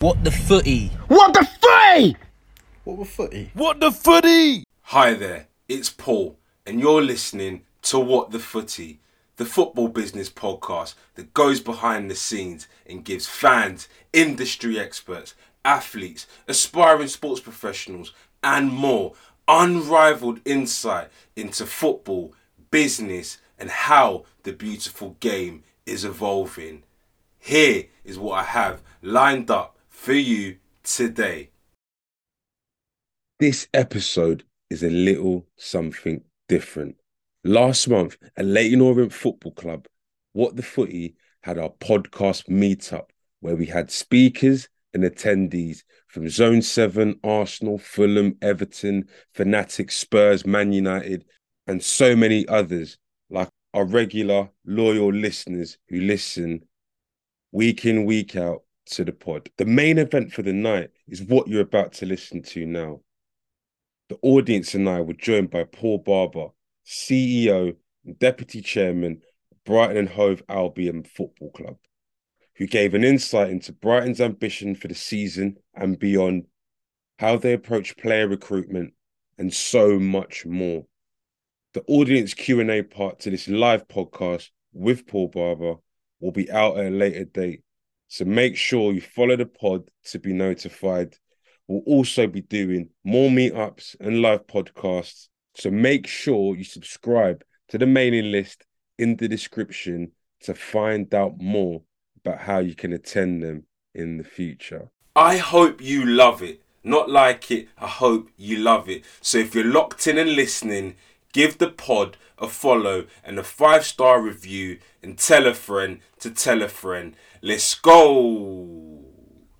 What the footy? What the footy? What the footy? What the footy? Hi there, it's Paul, and you're listening to What the Footy, the football business podcast that goes behind the scenes and gives fans, industry experts, athletes, aspiring sports professionals, and more unrivaled insight into football, business, and how the beautiful game is evolving. Here is what I have lined up for you today. This episode is a little something different. Last month at Leyton Orient Football Club, What the Footy had our podcast meetup where we had speakers and attendees from Zone 7, Arsenal, Fulham, Everton, Fanatic, Spurs, Man United, and so many others, like our regular, loyal listeners who listen week in, week out to the pod. The main event for the night is what you're about to listen to now. The audience and I were joined by Paul Barber, CEO and Deputy Chairman of Brighton and Hove Albion Football Club, who gave an insight into Brighton's ambition for the season and beyond, how they approach player recruitment, and so much more. The audience Q&A part to this live podcast with Paul Barber will be out at a later date. So make sure you follow the pod to be notified. We'll also be doing more meetups and live podcasts. So make sure you subscribe to the mailing list in the description to find out more about how you can attend them in the future. I hope you love it. Not like it, I hope you love it. So if you're locked in and listening, give the pod a follow and a five star review and tell a friend to tell a friend. Let's go.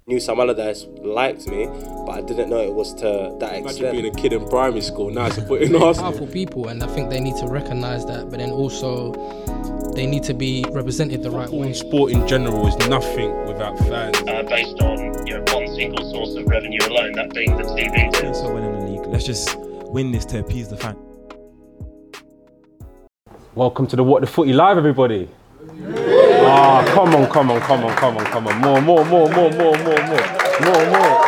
Knew Sam Allardyce liked me, but I didn't know it was to that Imagine extent. being a kid in primary school, now it's a foot in Arsenal. powerful people, and I think they need to recognise that. But then also, they need to be represented the right Football way. and sport in general is nothing without fans. uh, based on you know one single source of revenue alone, that being the TV deal. so well in the league. Let's just win this to appease the fan. Welcome to the What the Footy Live, everybody. Ah, come on, come on, come on, come on, come on. More, more, more, more, more, more, more, more, more.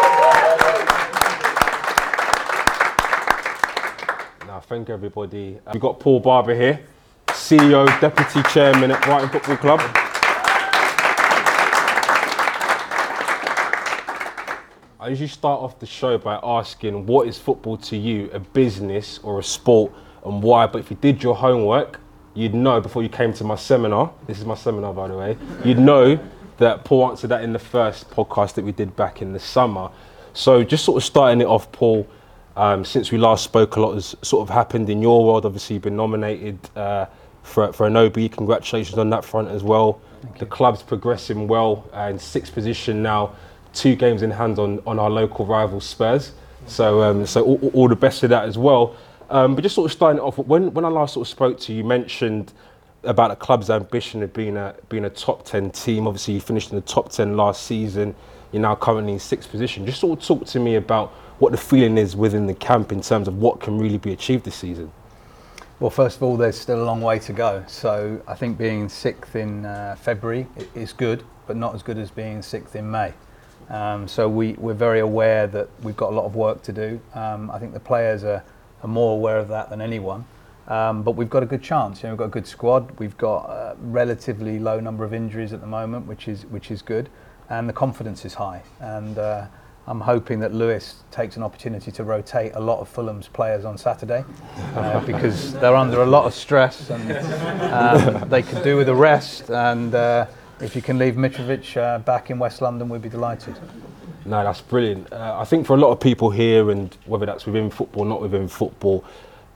Now, thank you, everybody. We've got Paul Barber here, CEO, Deputy Chairman at Brighton Football Club. I usually start off the show by asking, what is football to you, a business or a sport, and why? But if you did your homework, you'd know before you came to my seminar, this is my seminar by the way, you'd know that Paul answered that in the first podcast that we did back in the summer. So just sort of starting it off, Paul, um, since we last spoke, a lot has sort of happened in your world. Obviously, you've been nominated uh, for, for an OB. Congratulations on that front as well. The club's progressing well, uh, in sixth position now, two games in hand on, on our local rival Spurs. So, um, so all, all the best of that as well. Um, but just sort of starting off, when, when I last sort of spoke to you, you mentioned about the club's ambition of being a being a top ten team. Obviously, you finished in the top ten last season. You're now currently in sixth position. Just sort of talk to me about what the feeling is within the camp in terms of what can really be achieved this season. Well, first of all, there's still a long way to go. So I think being sixth in uh, February is good, but not as good as being sixth in May. Um, so we, we're very aware that we've got a lot of work to do. Um, I think the players are, are more aware of that than anyone. Um, but we've got a good chance. You know, we've got a good squad. We've got a relatively low number of injuries at the moment, which is which is good, and the confidence is high. And uh, I'm hoping that Lewis takes an opportunity to rotate a lot of Fulham's players on Saturday uh, because they're under a lot of stress and um, they could do with a rest. And uh, if you can leave Mitrovic uh, back in West London, we'd be delighted. No, that's brilliant. Uh, I think for a lot of people here, and whether that's within football, not within football,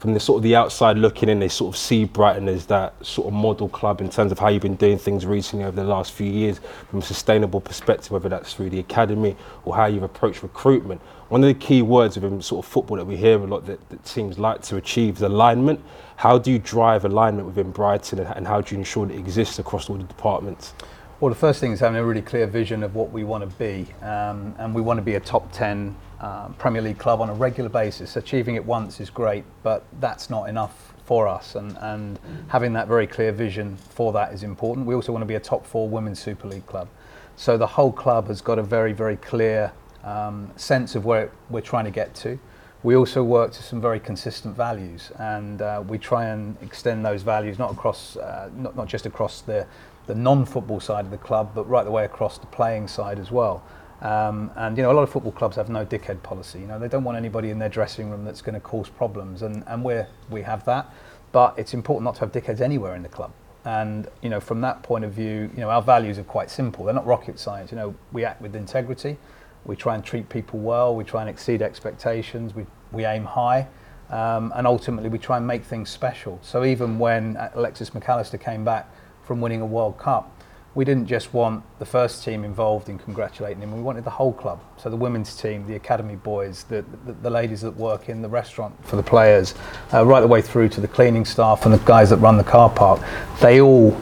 from the sort of the outside looking in, they sort of see Brighton as that sort of model club in terms of how you've been doing things recently over the last few years from a sustainable perspective, whether that's through the academy or how you've approached recruitment. One of the key words within sort of football that we hear a lot that, that teams like to achieve is alignment. How do you drive alignment within Brighton and, and how do you ensure that it exists across all the departments? Well, the first thing is having a really clear vision of what we want to be, um, and we want to be a top 10 um, Premier League club on a regular basis. Achieving it once is great, but that's not enough for us, and, and having that very clear vision for that is important. We also want to be a top four Women's Super League club. So the whole club has got a very, very clear um, sense of where we're trying to get to. We also work to some very consistent values, and uh, we try and extend those values not across, uh, not, not just across the, the non-football side of the club, but right the way across the playing side as well. Um, and you know, a lot of football clubs have no dickhead policy. You know, they don't want anybody in their dressing room that's going to cause problems, and and we we have that. But it's important not to have dickheads anywhere in the club. And you know, from that point of view, you know, our values are quite simple. They're not rocket science. You know, we act with integrity. We try and treat people well. We try and exceed expectations. We we aim high. Um, and ultimately, we try and make things special. So even when Alexis Mac Allister came back from winning a World Cup, we didn't just want the first team involved in congratulating him, we wanted the whole club. So the women's team, the academy boys, the, the, the ladies that work in the restaurant for the players, uh, right the way through to the cleaning staff and the guys that run the car park. They all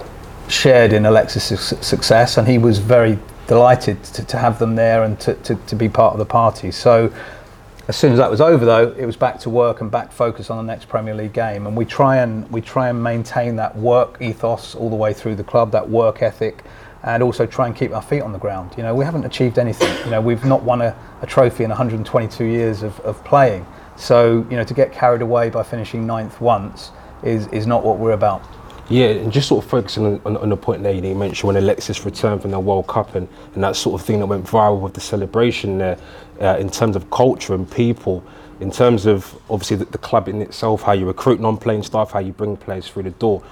shared in Alexis' success, and he was very delighted to, to have them there and to, to, to be part of the party. So as soon as that was over, though, it was back to work and back focus on the next Premier League game. And we try and we try and maintain that work ethos all the way through the club, that work ethic, and also try and keep our feet on the ground. You know, we haven't achieved anything. You know, we've not won a, a trophy in 122 years of, of playing. So you know, to get carried away by finishing ninth once is is not what we're about. Yeah, and just sort of focusing on, on, on the point there you mentioned when Alexis returned from the World Cup and, and that sort of thing that went viral with the celebration there uh, in terms of culture and people, in terms of obviously the, the club in itself, how you recruit non-playing staff, how you bring players through the door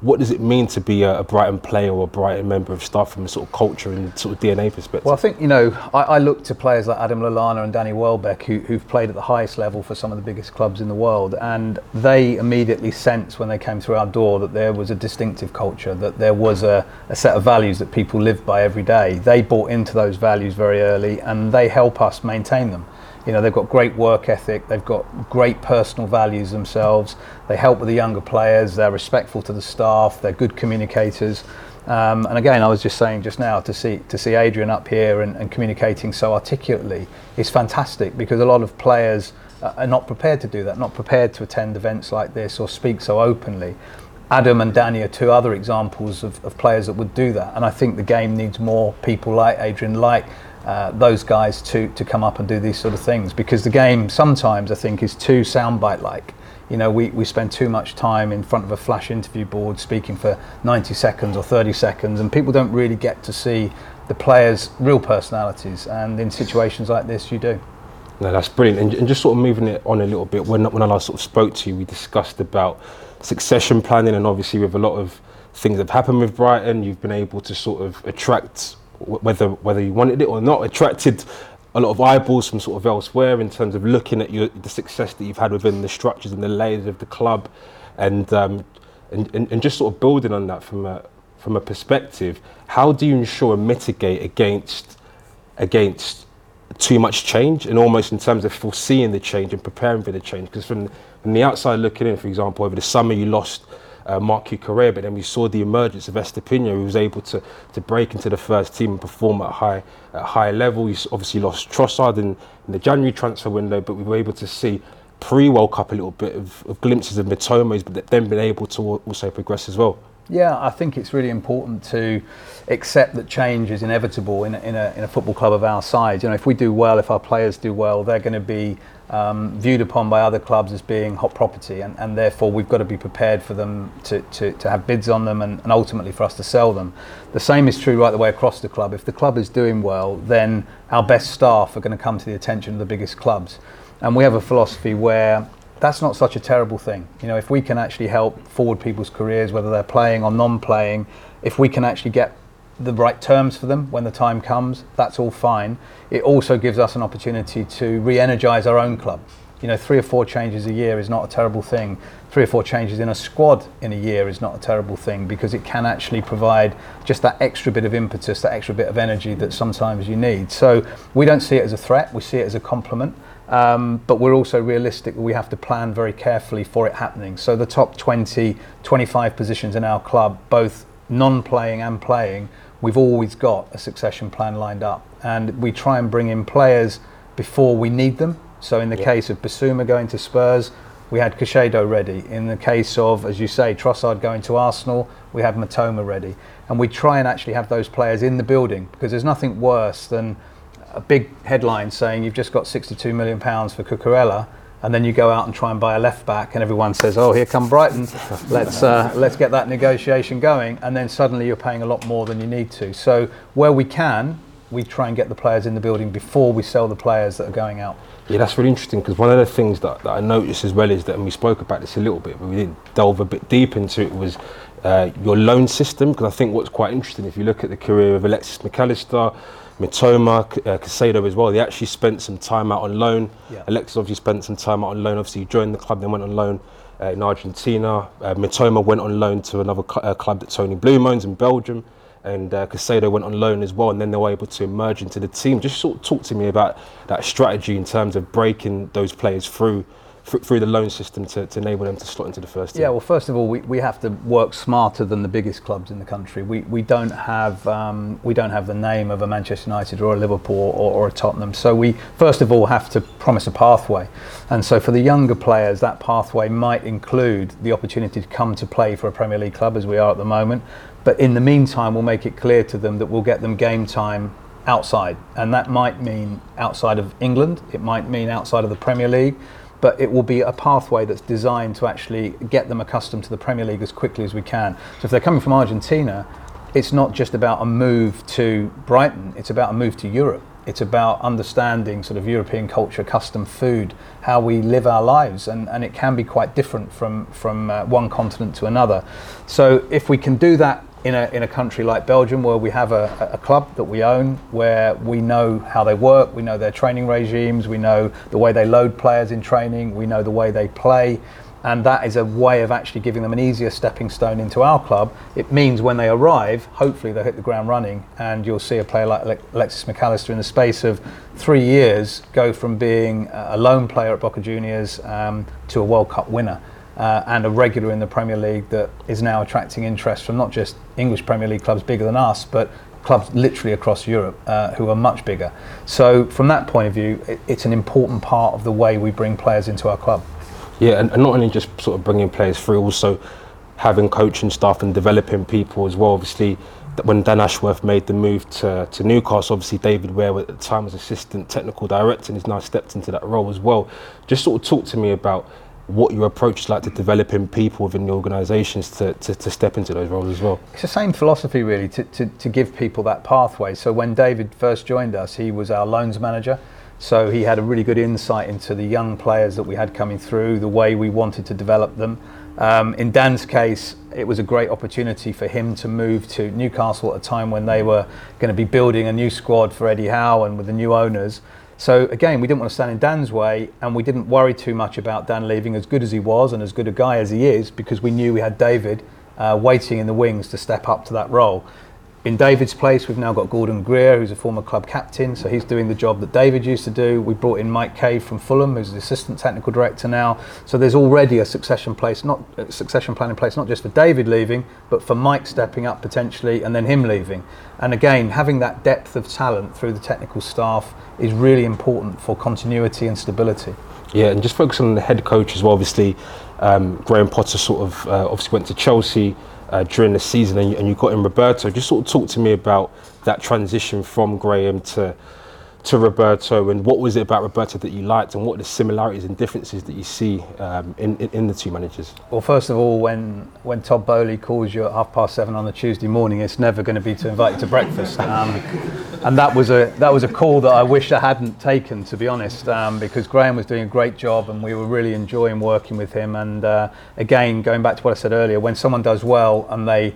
what does it mean to be a, Brighton player or a Brighton member of staff from a sort of culture and sort of DNA perspective? Well, I think, you know, I, I look to players like Adam Lallana and Danny Welbeck who, who've played at the highest level for some of the biggest clubs in the world. And they immediately sensed when they came through our door that there was a distinctive culture, that there was a, a set of values that people live by every day. They bought into those values very early and they help us maintain them. You know, they've got great work ethic, they've got great personal values themselves, they help with the younger players, they're respectful to the staff, they're good communicators. Um, and again, I was just saying just now to see to see Adrian up here and, and communicating so articulately is fantastic because a lot of players are not prepared to do that, not prepared to attend events like this or speak so openly. Adam and Danny are two other examples of, of players that would do that, and I think the game needs more people like Adrian, like uh, those guys to to come up and do these sort of things because the game sometimes I think is too soundbite like. You know, we, we spend too much time in front of a flash interview board speaking for 90 seconds or 30 seconds, and people don't really get to see the players' real personalities. And in situations like this, you do. No, that's brilliant. And, and just sort of moving it on a little bit, when, when I last sort of spoke to you, we discussed about succession planning, and obviously, with a lot of things that have happened with Brighton, you've been able to sort of attract whether whether you wanted it or not, attracted a lot of eyeballs from sort of elsewhere in terms of looking at your, the success that you've had within the structures and the layers of the club, and, um, and, and and just sort of building on that from a from a perspective. How do you ensure and mitigate against against too much change and almost in terms of foreseeing the change and preparing for the change because from, from the outside looking in for example over the summer you lost uh, Marc Cucurella, but then we saw the emergence of Estupiñán, who was able to, to break into the first team and perform at high, at high level. We obviously lost Trossard in, in the January transfer window, but we were able to see pre-World Cup a little bit of, of glimpses of Mitoma's, but then been able to also progress as well. Yeah, I think it's really important to accept that change is inevitable in a, in a, in a football club of our size. You know, if we do well, if our players do well, they're going to be um, viewed upon by other clubs as being hot property, and, and therefore we've got to be prepared for them to, to, to have bids on them and, and ultimately for us to sell them. The same is true right the way across the club. If the club is doing well, then our best staff are going to come to the attention of the biggest clubs. And we have a philosophy where that's not such a terrible thing. You know, if we can actually help forward people's careers, whether they're playing or non-playing, if we can actually get the right terms for them when the time comes, that's all fine. It also gives us an opportunity to re-energize our own club. You know, three or four changes a year is not a terrible thing. Three or four changes in a squad in a year is not a terrible thing because it can actually provide just that extra bit of impetus, that extra bit of energy that sometimes you need. So we don't see it as a threat, we see it as a compliment. Um, but we're also realistic that we have to plan very carefully for it happening. So the top 20, 25 positions in our club, both non-playing and playing, we've always got a succession plan lined up. And we try and bring in players before we need them. So in the yeah. case of Bissouma going to Spurs, we had Caicedo ready. In the case of, as you say, Trossard going to Arsenal, we have Mitoma ready. And we try and actually have those players in the building because there's nothing worse than a big headline saying you've just got 62 million pounds for Cucurella and then you go out and try and buy a left back and everyone says oh here come Brighton. Let's uh, let's get that negotiation going. And then suddenly you're paying a lot more than you need to. So where we can we try and get the players in the building before we sell the players that are going out. Yeah, that's really interesting because one of the things that, that I noticed as well is that, and we spoke about this a little bit, but we didn't delve a bit deep into it, was uh, your loan system. Because I think what's quite interesting, if you look at the career of Alexis Mac Allister, Mitoma, C- uh, Caicedo as well, they actually spent some time out on loan. Yeah. Alexis obviously spent some time out on loan. Obviously, he joined the club, then went on loan uh, in Argentina. Uh, Mitoma went on loan to another cl- uh, club that Tony Bloom owns in Belgium. And uh, Caicedo went on loan as well, and then they were able to emerge into the team. Just sort of talk to me about that strategy in terms of breaking those players through thr- through the loan system to, to enable them to slot into the first team. Yeah, well, first of all, we, we have to work smarter than the biggest clubs in the country. We, we don't have um, we don't have the name of a Manchester United or a Liverpool or, or a Tottenham. So we first of all have to promise a pathway, and so for the younger players, that pathway might include the opportunity to come to play for a Premier League club, as we are at the moment. But in the meantime, we'll make it clear to them that we'll get them game time outside, and that might mean outside of England. It might mean outside of the Premier League but it will be a pathway that's designed to actually get them accustomed to the Premier League as quickly as we can. So if they're coming from Argentina, it's not just about a move to Brighton, it's about a move to Europe. It's about understanding sort of European culture, custom food, how we live our lives, and, and it can be quite different from, from uh, one continent to another. So if we can do that in a, in a country like Belgium, where we have a, a club that we own, where we know how they work, we know their training regimes, we know the way they load players in training, we know the way they play, and that is a way of actually giving them an easier stepping stone into our club. It means when they arrive, hopefully they'll hit the ground running, and you'll see a player like Ale- Alexis Mac Allister in the space of three years go from being a lone player at Boca Juniors um, to a World Cup winner uh, and a regular in the Premier League that is now attracting interest from not just English Premier League clubs bigger than us, but clubs literally across Europe uh, who are much bigger. So, from that point of view, it, it's an important part of the way we bring players into our club. Yeah, and, and not only just sort of bringing players through, also having coaching staff and developing people as well. Obviously, when Dan Ashworth made the move to, to Newcastle, obviously David Weir at the time was assistant technical director and he's now stepped into that role as well. Just sort of talk to me about what your approach is like to developing people within the organisations to, to, to step into those roles as well. It's the same philosophy, really, to, to, to give people that pathway. So, when David first joined us, he was our loans manager. So, he had a really good insight into the young players that we had coming through, the way we wanted to develop them. Um, in Dan's case, it was a great opportunity for him to move to Newcastle at a time when they were going to be building a new squad for Eddie Howe and with the new owners. So again, we didn't want to stand in Dan's way, and we didn't worry too much about Dan leaving, as good as he was and as good a guy as he is, because we knew we had David uh, waiting in the wings to step up to that role. In David's place, we've now got Gordon Greer, who's a former club captain, so he's doing the job that David used to do. We brought in Mike Cave from Fulham, who's the assistant technical director now. So there's already a succession place, not a succession plan in place, not just for David leaving, but for Mike stepping up potentially, and then him leaving. And again, having that depth of talent through the technical staff is really important for continuity and stability. Yeah, and just focus on the head coach as well. Obviously, um, Graham Potter sort of uh, obviously went to Chelsea uh, during the season, and you, and you got in Roberto. Just sort of talk to me about that transition from Graham to to Roberto, and what was it about Roberto that you liked, and what are the similarities and differences that you see um, in, in in the two managers? Well, first of all, when when Todd Boehly calls you at half past seven on a Tuesday morning, it's never going to be to invite you to breakfast, um, and that was a that was a call that I wish I hadn't taken, to be honest, um, because Graham was doing a great job, and we were really enjoying working with him. And uh, again, going back to what I said earlier, when someone does well and they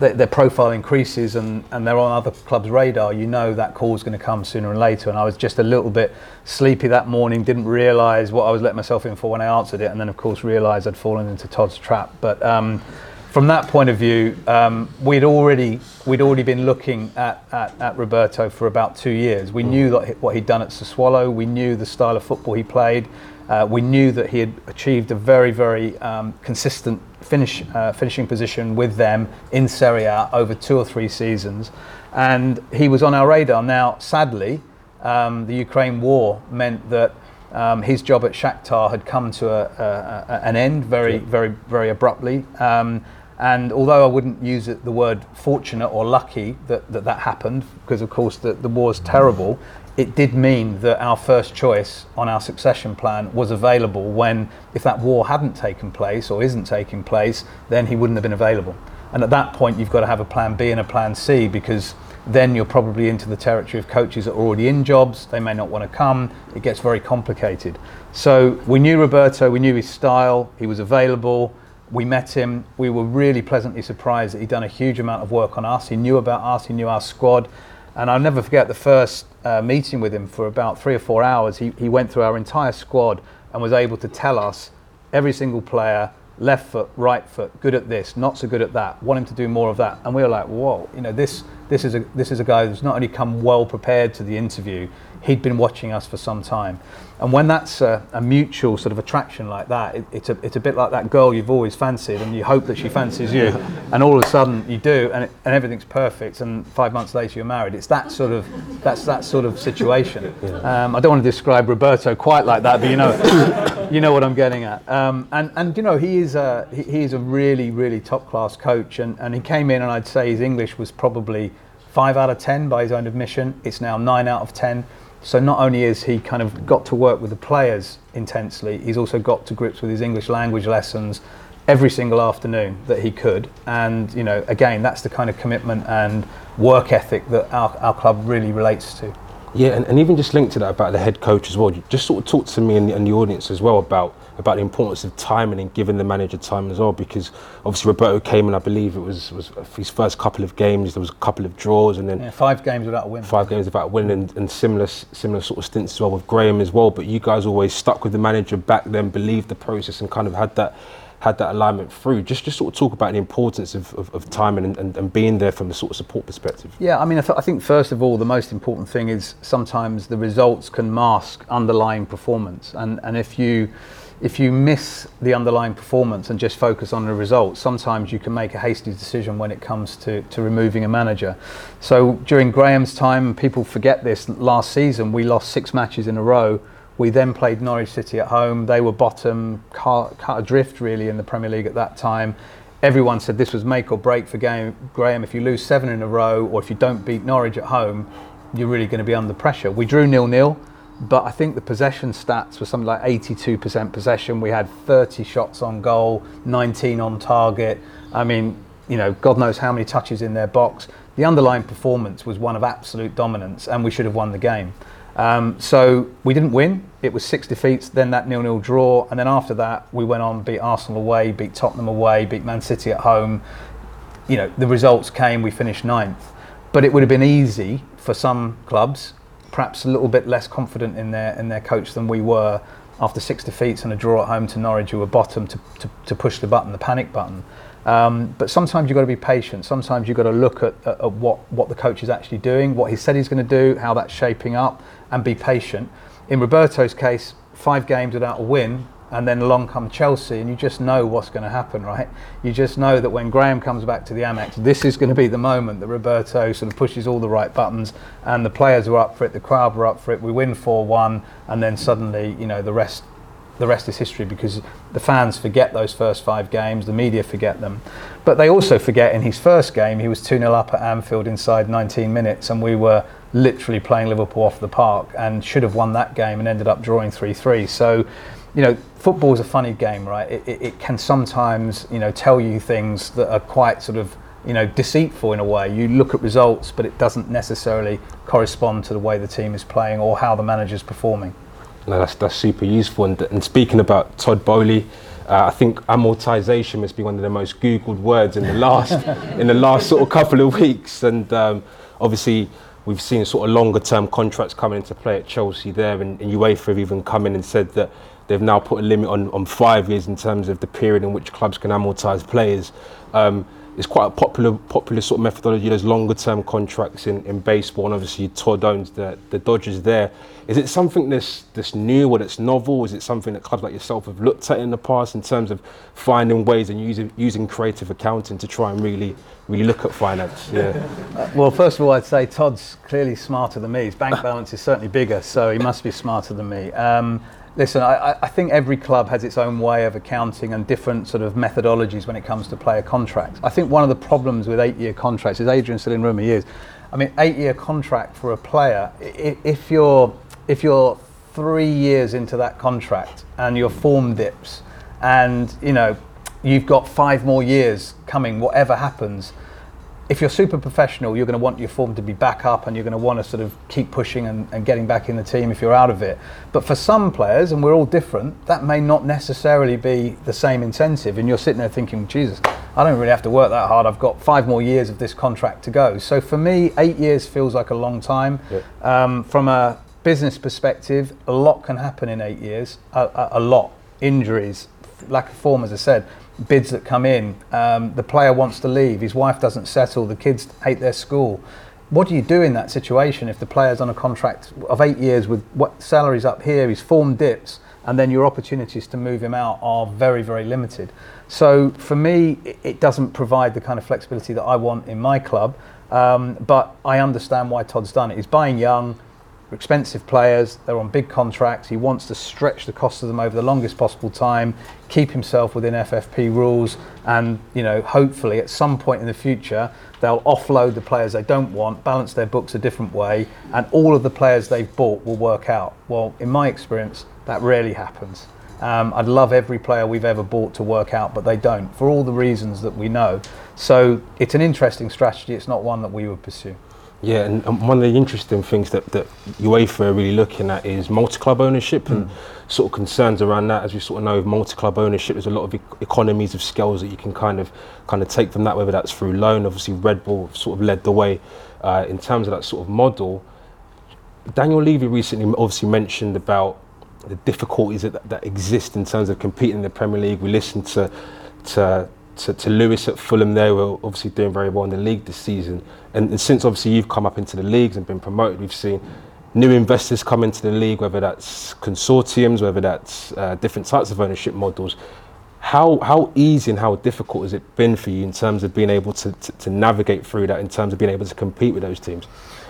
their, their profile increases and, and they're on other clubs' radar, you know that call's going to come sooner and later. And I was just a little bit sleepy that morning, didn't realise what I was letting myself in for when I answered it, and then of course realised I'd fallen into Todd's trap. But um, from that point of view, um, we'd already we'd already been looking at, at, at Roberto for about two years. We knew that what he'd done at Sassuolo, we knew the style of football he played. Uh, we knew that he had achieved a very, very um, consistent finish, uh, finishing position with them in Serie A over two or three seasons, and he was on our radar. Now, sadly, um, the Ukraine war meant that Um, his job at Shakhtar had come to a, a, a, an end very, very, very abruptly. Um, and although I wouldn't use it, the word fortunate or lucky that that, that happened, because of course the, the war's terrible, it did mean that our first choice on our succession plan was available when, if that war hadn't taken place or isn't taking place, then he wouldn't have been available. And at that point, you've got to have a plan B and a plan C because then you're probably into the territory of coaches that are already in jobs. They may not want to come. It gets very complicated. So we knew Roberto, we knew his style, he was available. We met him. We were really pleasantly surprised that he'd done a huge amount of work on us. He knew about us, he knew our squad. And I'll never forget the first uh, meeting with him for about three or four hours. He, he went through our entire squad and was able to tell us every single player left foot, right foot, good at this, not so good at that, want him to do more of that. And we were like, whoa, you know, this, this, is, a, this is a guy who's not only come well prepared to the interview, he'd been watching us for some time. And when that's a, a mutual sort of attraction like that, it, it's, a, it's a bit like that girl you've always fancied and you hope that she fancies you. And all of a sudden you do and, it, and everything's perfect and five months later you're married. It's that sort of, that's that sort of situation. Um, I don't want to describe Roberto quite like that, but you know, you know what I'm getting at. Um, and, and you know, he is a, he, he is a really, really top class coach and, and he came in and I'd say his English was probably five out of 10 by his own admission. It's now nine out of 10. So not only is he kind of got to work with the players intensely, he's also got to grips with his English language lessons every single afternoon that he could. And you know, again, that's the kind of commitment and work ethic that our, our club really relates to. Yeah, and, and even just linked to that about the head coach as well. Just sort of talk to me and the, and the audience as well about about the importance of timing and giving the manager time as well. Because obviously Roberto came and I believe it was was his first couple of games. There was a couple of draws and then Yeah, five games without a win. five games without winning and, and similar similar sort of stints as well with Graham as well. But you guys always stuck with the manager back then, believed the process and kind of had that had that alignment through. Just just sort of talk about the importance of, of, of timing and, and, and being there from a sort of support perspective. Yeah, I mean, I, th- I think first of all, the most important thing is sometimes the results can mask underlying performance, and and if you if you miss the underlying performance and just focus on the results, sometimes you can make a hasty decision when it comes to, to removing a manager. So during Graham's time, people forget this, last season we lost six matches in a row. We then played Norwich City at home. They were bottom, cut, adrift really in the Premier League at that time. Everyone said this was make or break for game, Graham. If you lose seven in a row or if you don't beat Norwich at home, you're really going to be under pressure. We drew nil-nil but I think the possession stats were something like 82% possession. We had 30 shots on goal, 19 on target. I mean, you know, God knows how many touches in their box. The underlying performance was one of absolute dominance, and we should have won the game. Um, so we didn't win. It was six defeats, then that nil-nil draw, and then after that we went on, beat Arsenal away, beat Tottenham away, beat Man City at home. You know, the results came. We finished ninth, but it would have been easy for some clubs perhaps a little bit less confident in their in their coach than we were after six defeats and a draw at home to Norwich, who were bottom, to, to, to push the button, the panic button. Um, but sometimes you've got to be patient. Sometimes you've got to look at, at, at what, what the coach is actually doing, what he said he's going to do, how that's shaping up, and be patient. In Roberto's case, five games without a win, and then along come Chelsea, and you just know what's going to happen, right? You just know that when Graham comes back to the Amex, this is going to be the moment that Roberto sort of pushes all the right buttons, and the players are up for it, the crowd are up for it. We win four-one, and then suddenly, you know, the rest, the rest is history because the fans forget those first five games, the media forget them, but they also forget in his first game he was two 0 up at Anfield inside 19 minutes, and we were literally playing Liverpool off the park and should have won that game and ended up drawing three-three. So you know, football is a funny game, right? It, it, it, can sometimes, you know, tell you things that are quite sort of, you know, deceitful in a way. You look at results, but it doesn't necessarily correspond to the way the team is playing or how the manager's performing. No, that's that's super useful. And, and speaking about Todd Boehly, uh, I think amortization must be one of the most googled words in the last in the last sort of couple of weeks. And um, obviously, we've seen sort of longer term contracts coming into play at Chelsea there, and, and UEFA have even come in and said that they've now put a limit on, on five years in terms of the period in which clubs can amortise players. Um, it's quite a popular popular sort of methodology. There's longer term contracts in, in baseball, and obviously Todd owns the the Dodgers there. Is it something that's that's new or that's novel? Is it something that clubs like yourself have looked at in the past in terms of finding ways and using using creative accounting to try and really really look at finance? Yeah. Well, first of all, I'd say Todd's clearly smarter than me. His bank balance is certainly bigger, so he must be smarter than me. Um, listen, I, I- think every club has its own way of accounting and different sort of methodologies when it comes to player contracts. I think one of the problems with eight-year contracts is Adrian's still in room. He is. I mean, eight-year contract for a player. If you're if you're three years into that contract and your form dips, and you know you've got five more years coming, whatever happens if you're super professional, you're going to want your form to be back up and you're going to want to sort of keep pushing and, and getting back in the team if you're out of it. But for some players, and we're all different, that may not necessarily be the same incentive. And you're sitting there thinking, Jesus, I don't really have to work that hard. I've got five more years of this contract to go. So for me, eight years feels like a long time. Um, from a business perspective, a lot can happen in eight years, a, a, a lot. Injuries, lack of form, as I said, bids that come in. Um, the player wants to leave. His wife doesn't settle. The kids hate their school. What do you do in that situation if the player's on a contract of eight years with what salaries up here, his form dips, and then your opportunities to move him out are very, very limited. So for me, it, doesn't provide the kind of flexibility that I want in my club. Um, but I understand why Todd's done it. He's buying young, expensive players. They're on big contracts. He wants to stretch the cost of them over the longest possible time, keep himself within FFP rules, and you know, hopefully at some point in the future they'll offload the players they don't want, balance their books a different way, and all of the players they've bought will work out. Well, in my experience, that rarely happens. Um, I'd love every player we've ever bought to work out, but they don't for all the reasons that we know. So it's an interesting strategy. It's not one that we would pursue. Yeah, and, and one of the interesting things that, that UEFA are really looking at is multi-club ownership and sort of concerns around that. As we sort of know, with multi-club ownership, there's a lot of e- economies of scales that you can kind of kind of take from that, whether that's through loan. Obviously, Red Bull sort of led the way uh, in terms of that sort of model. Daniel Levy recently obviously mentioned about the difficulties that, that exist in terms of competing in the Premier League. We listened to to to, to Lewis at Fulham. They were obviously doing very well in the league this season, and, and since obviously you've come up into the leagues and been promoted, we've seen new investors come into the league, whether that's consortiums, whether that's uh, different types of ownership models. How how easy and how difficult has it been for you in terms of being able to, to, to navigate through that, in terms of being able to compete with those teams?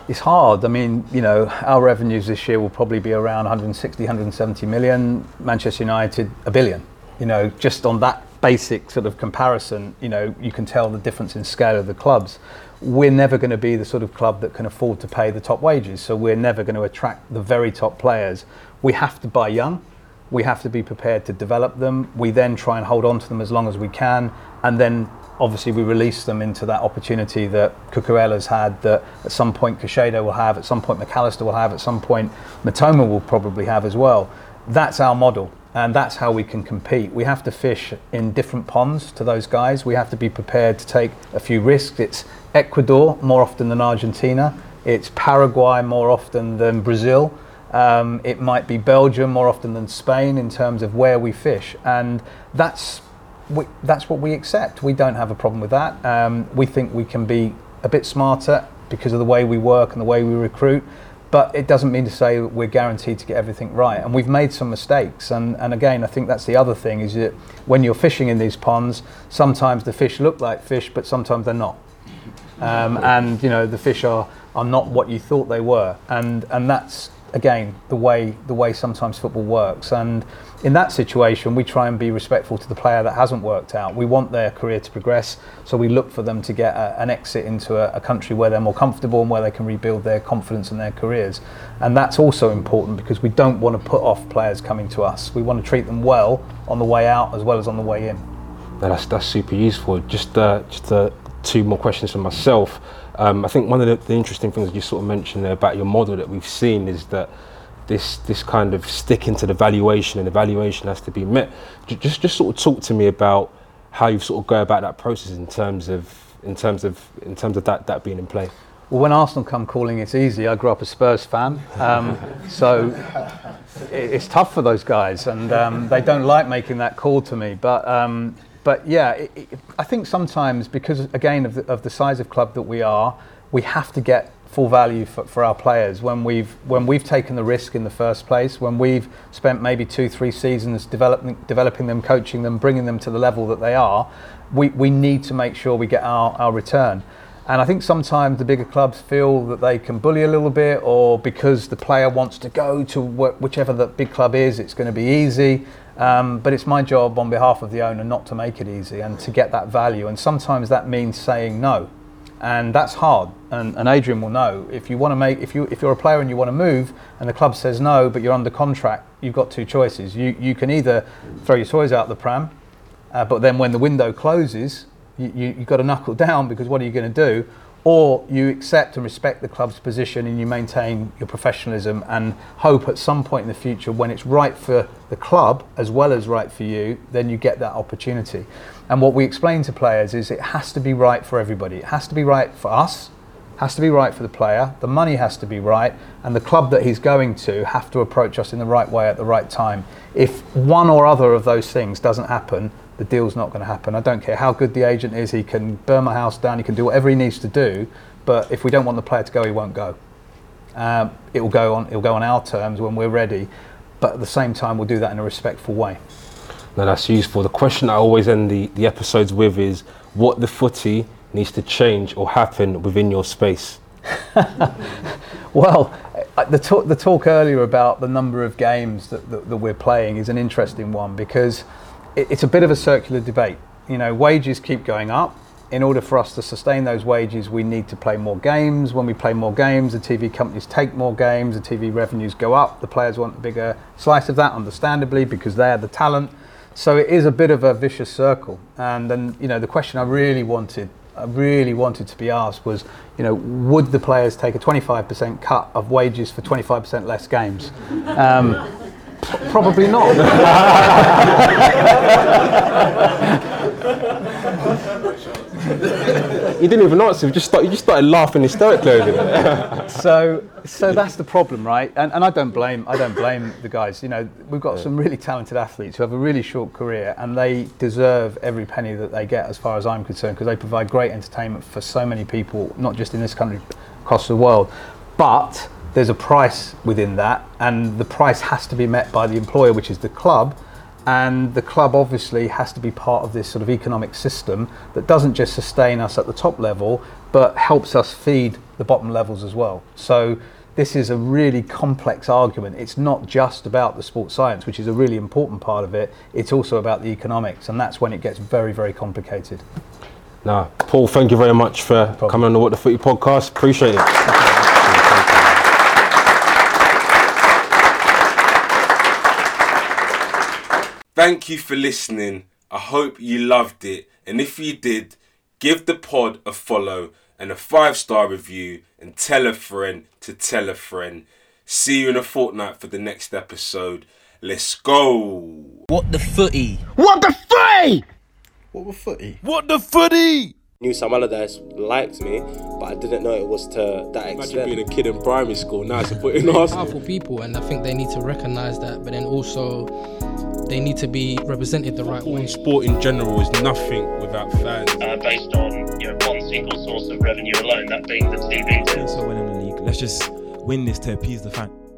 It's hard. I mean, you know, our revenues this year will probably be around 160, 170 million. Manchester United, a billion. You know, just on that basic sort of comparison, you know, you can tell the difference in scale of the clubs. We're never going to be the sort of club that can afford to pay the top wages. So we're never going to attract the very top players. We have to buy young. We have to be prepared to develop them. We then try and hold on to them as long as we can. And then obviously we release them into that opportunity that Cucurella's had, that at some point Caicedo will have, at some point Mac Allister will have, at some point Mitoma will probably have as well. That's our model. And that's how we can compete. We have to fish in different ponds to those guys. We have to be prepared to take a few risks. It's Ecuador more often than Argentina. It's Paraguay more often than Brazil. Um, it might be Belgium more often than Spain in terms of where we fish, and that's we, that's what we accept. We don't have a problem with that. Um, we think we can be a bit smarter because of the way we work and the way we recruit, but it doesn't mean to say we're guaranteed to get everything right. And we've made some mistakes. And, and again, I think that's the other thing is that when you're fishing in these ponds, sometimes the fish look like fish, but sometimes they're not um, and you know the fish are, are not what you thought they were, and and that's again the way the way sometimes football works. And in that situation, we try and be respectful to the player that hasn't worked out. We want their career to progress, so we look for them to get a, an exit into a, a country where they're more comfortable and where they can rebuild their confidence in their careers. And that's also important because we don't want to put off players coming to us. We want to treat them well on the way out as well as on the way in. That's that's super useful. Just uh, just uh, two more questions for myself. Um, I think one of the, the interesting things you sort of mentioned there about your model that we've seen is that this this kind of sticking to the valuation and the valuation has to be met. Ju- Just just sort of talk to me about how you sort of go about that process in terms of in terms of in terms of that that being in play. Well, when Arsenal come calling, it's easy. I grew up a Spurs fan, um, so it, it's tough for those guys, and um, they don't like making that call to me. But um, but yeah, it, it, I think sometimes because again of the, of the size of club that we are, we have to get full value for, for our players when we've when we've taken the risk in the first place, when we've spent maybe two three seasons developing developing them, coaching them, bringing them to the level that they are. We, we need to make sure we get our, our return. And I think sometimes the bigger clubs feel that they can bully a little bit, or because the player wants to go to wh- whichever the big club is, it's going to be easy. Um, but it's my job on behalf of the owner not to make it easy and to get that value. And sometimes that means saying no, and that's hard. And, and Adrian will know if you want to make if you if you're a player and you want to move, and the club says no, but you're under contract, you've got two choices. You you can either throw your toys out the pram, uh, but then when the window closes, you, you, you've got to knuckle down because what are you going to do? Or you accept and respect the club's position and you maintain your professionalism and hope at some point in the future when it's right for the club as well as right for you, then you get that opportunity. And what we explain to players is it has to be right for everybody. It has to be right for us, has to be right for the player, the money has to be right, and the club that he's going to have to approach us in the right way at the right time. If one or other of those things doesn't happen, the deal's not going to happen. I don't care how good the agent is, he can burn my house down, he can do whatever he needs to do, but if we don't want the player to go, he won't go. Um, it will go on. It will go on our terms when we're ready, but at the same time, we'll do that in a respectful way. Now that's useful. The question I always end the, the episodes with is what the footy needs to change or happen within your space. Well, uh, the talk, the talk earlier about the number of games that, that, that we're playing is an interesting one because it's a bit of a circular debate. You know, wages keep going up. In order for us to sustain those wages, we need to play more games. When we play more games, the TV companies take more games, the TV revenues go up. The players want a bigger slice of that, understandably, because they're the talent. So it is a bit of a vicious circle. And then, you know, the question I really wanted, I really wanted to be asked was, you know, would the players take a 25% cut of wages for 25% less games? Um, probably not. You didn't even answer. You just start, you just started laughing hysterically over there. so so that's the problem right and, and i don't blame i don't blame the guys you know we've got some really talented athletes who have a really short career and they deserve every penny that they get as far as i'm concerned because they provide great entertainment for so many people not just in this country across the world but there's a price within that and the price has to be met by the employer which is the club and the club obviously has to be part of this sort of economic system that doesn't just sustain us at the top level but helps us feed the bottom levels as well. So this is a really complex argument. It's not just about the sports science which is a really important part of it. It's also about the economics and that's when it gets very very complicated. Now, Paul, thank you very much for coming on the What the Footy podcast. Appreciate it. Thank you for listening. I hope you loved it. And if you did, give the pod a follow and a five star review and tell a friend to tell a friend. See you in a fortnight for the next episode. Let's go. What the footy? What the footy? What the footy? What the footy? Knew Sam Allardyce liked me, but I didn't know it was to that extent. Imagine extent. being a kid in primary school. Now it's a put in Arsenal. powerful people, and I think they need to recognise that. But then also, they need to be represented the right way. Sport in general is nothing without fans. uh, based on you know one single source of revenue alone, that being the TV. So winning the league. Let's just win this to appease the fans.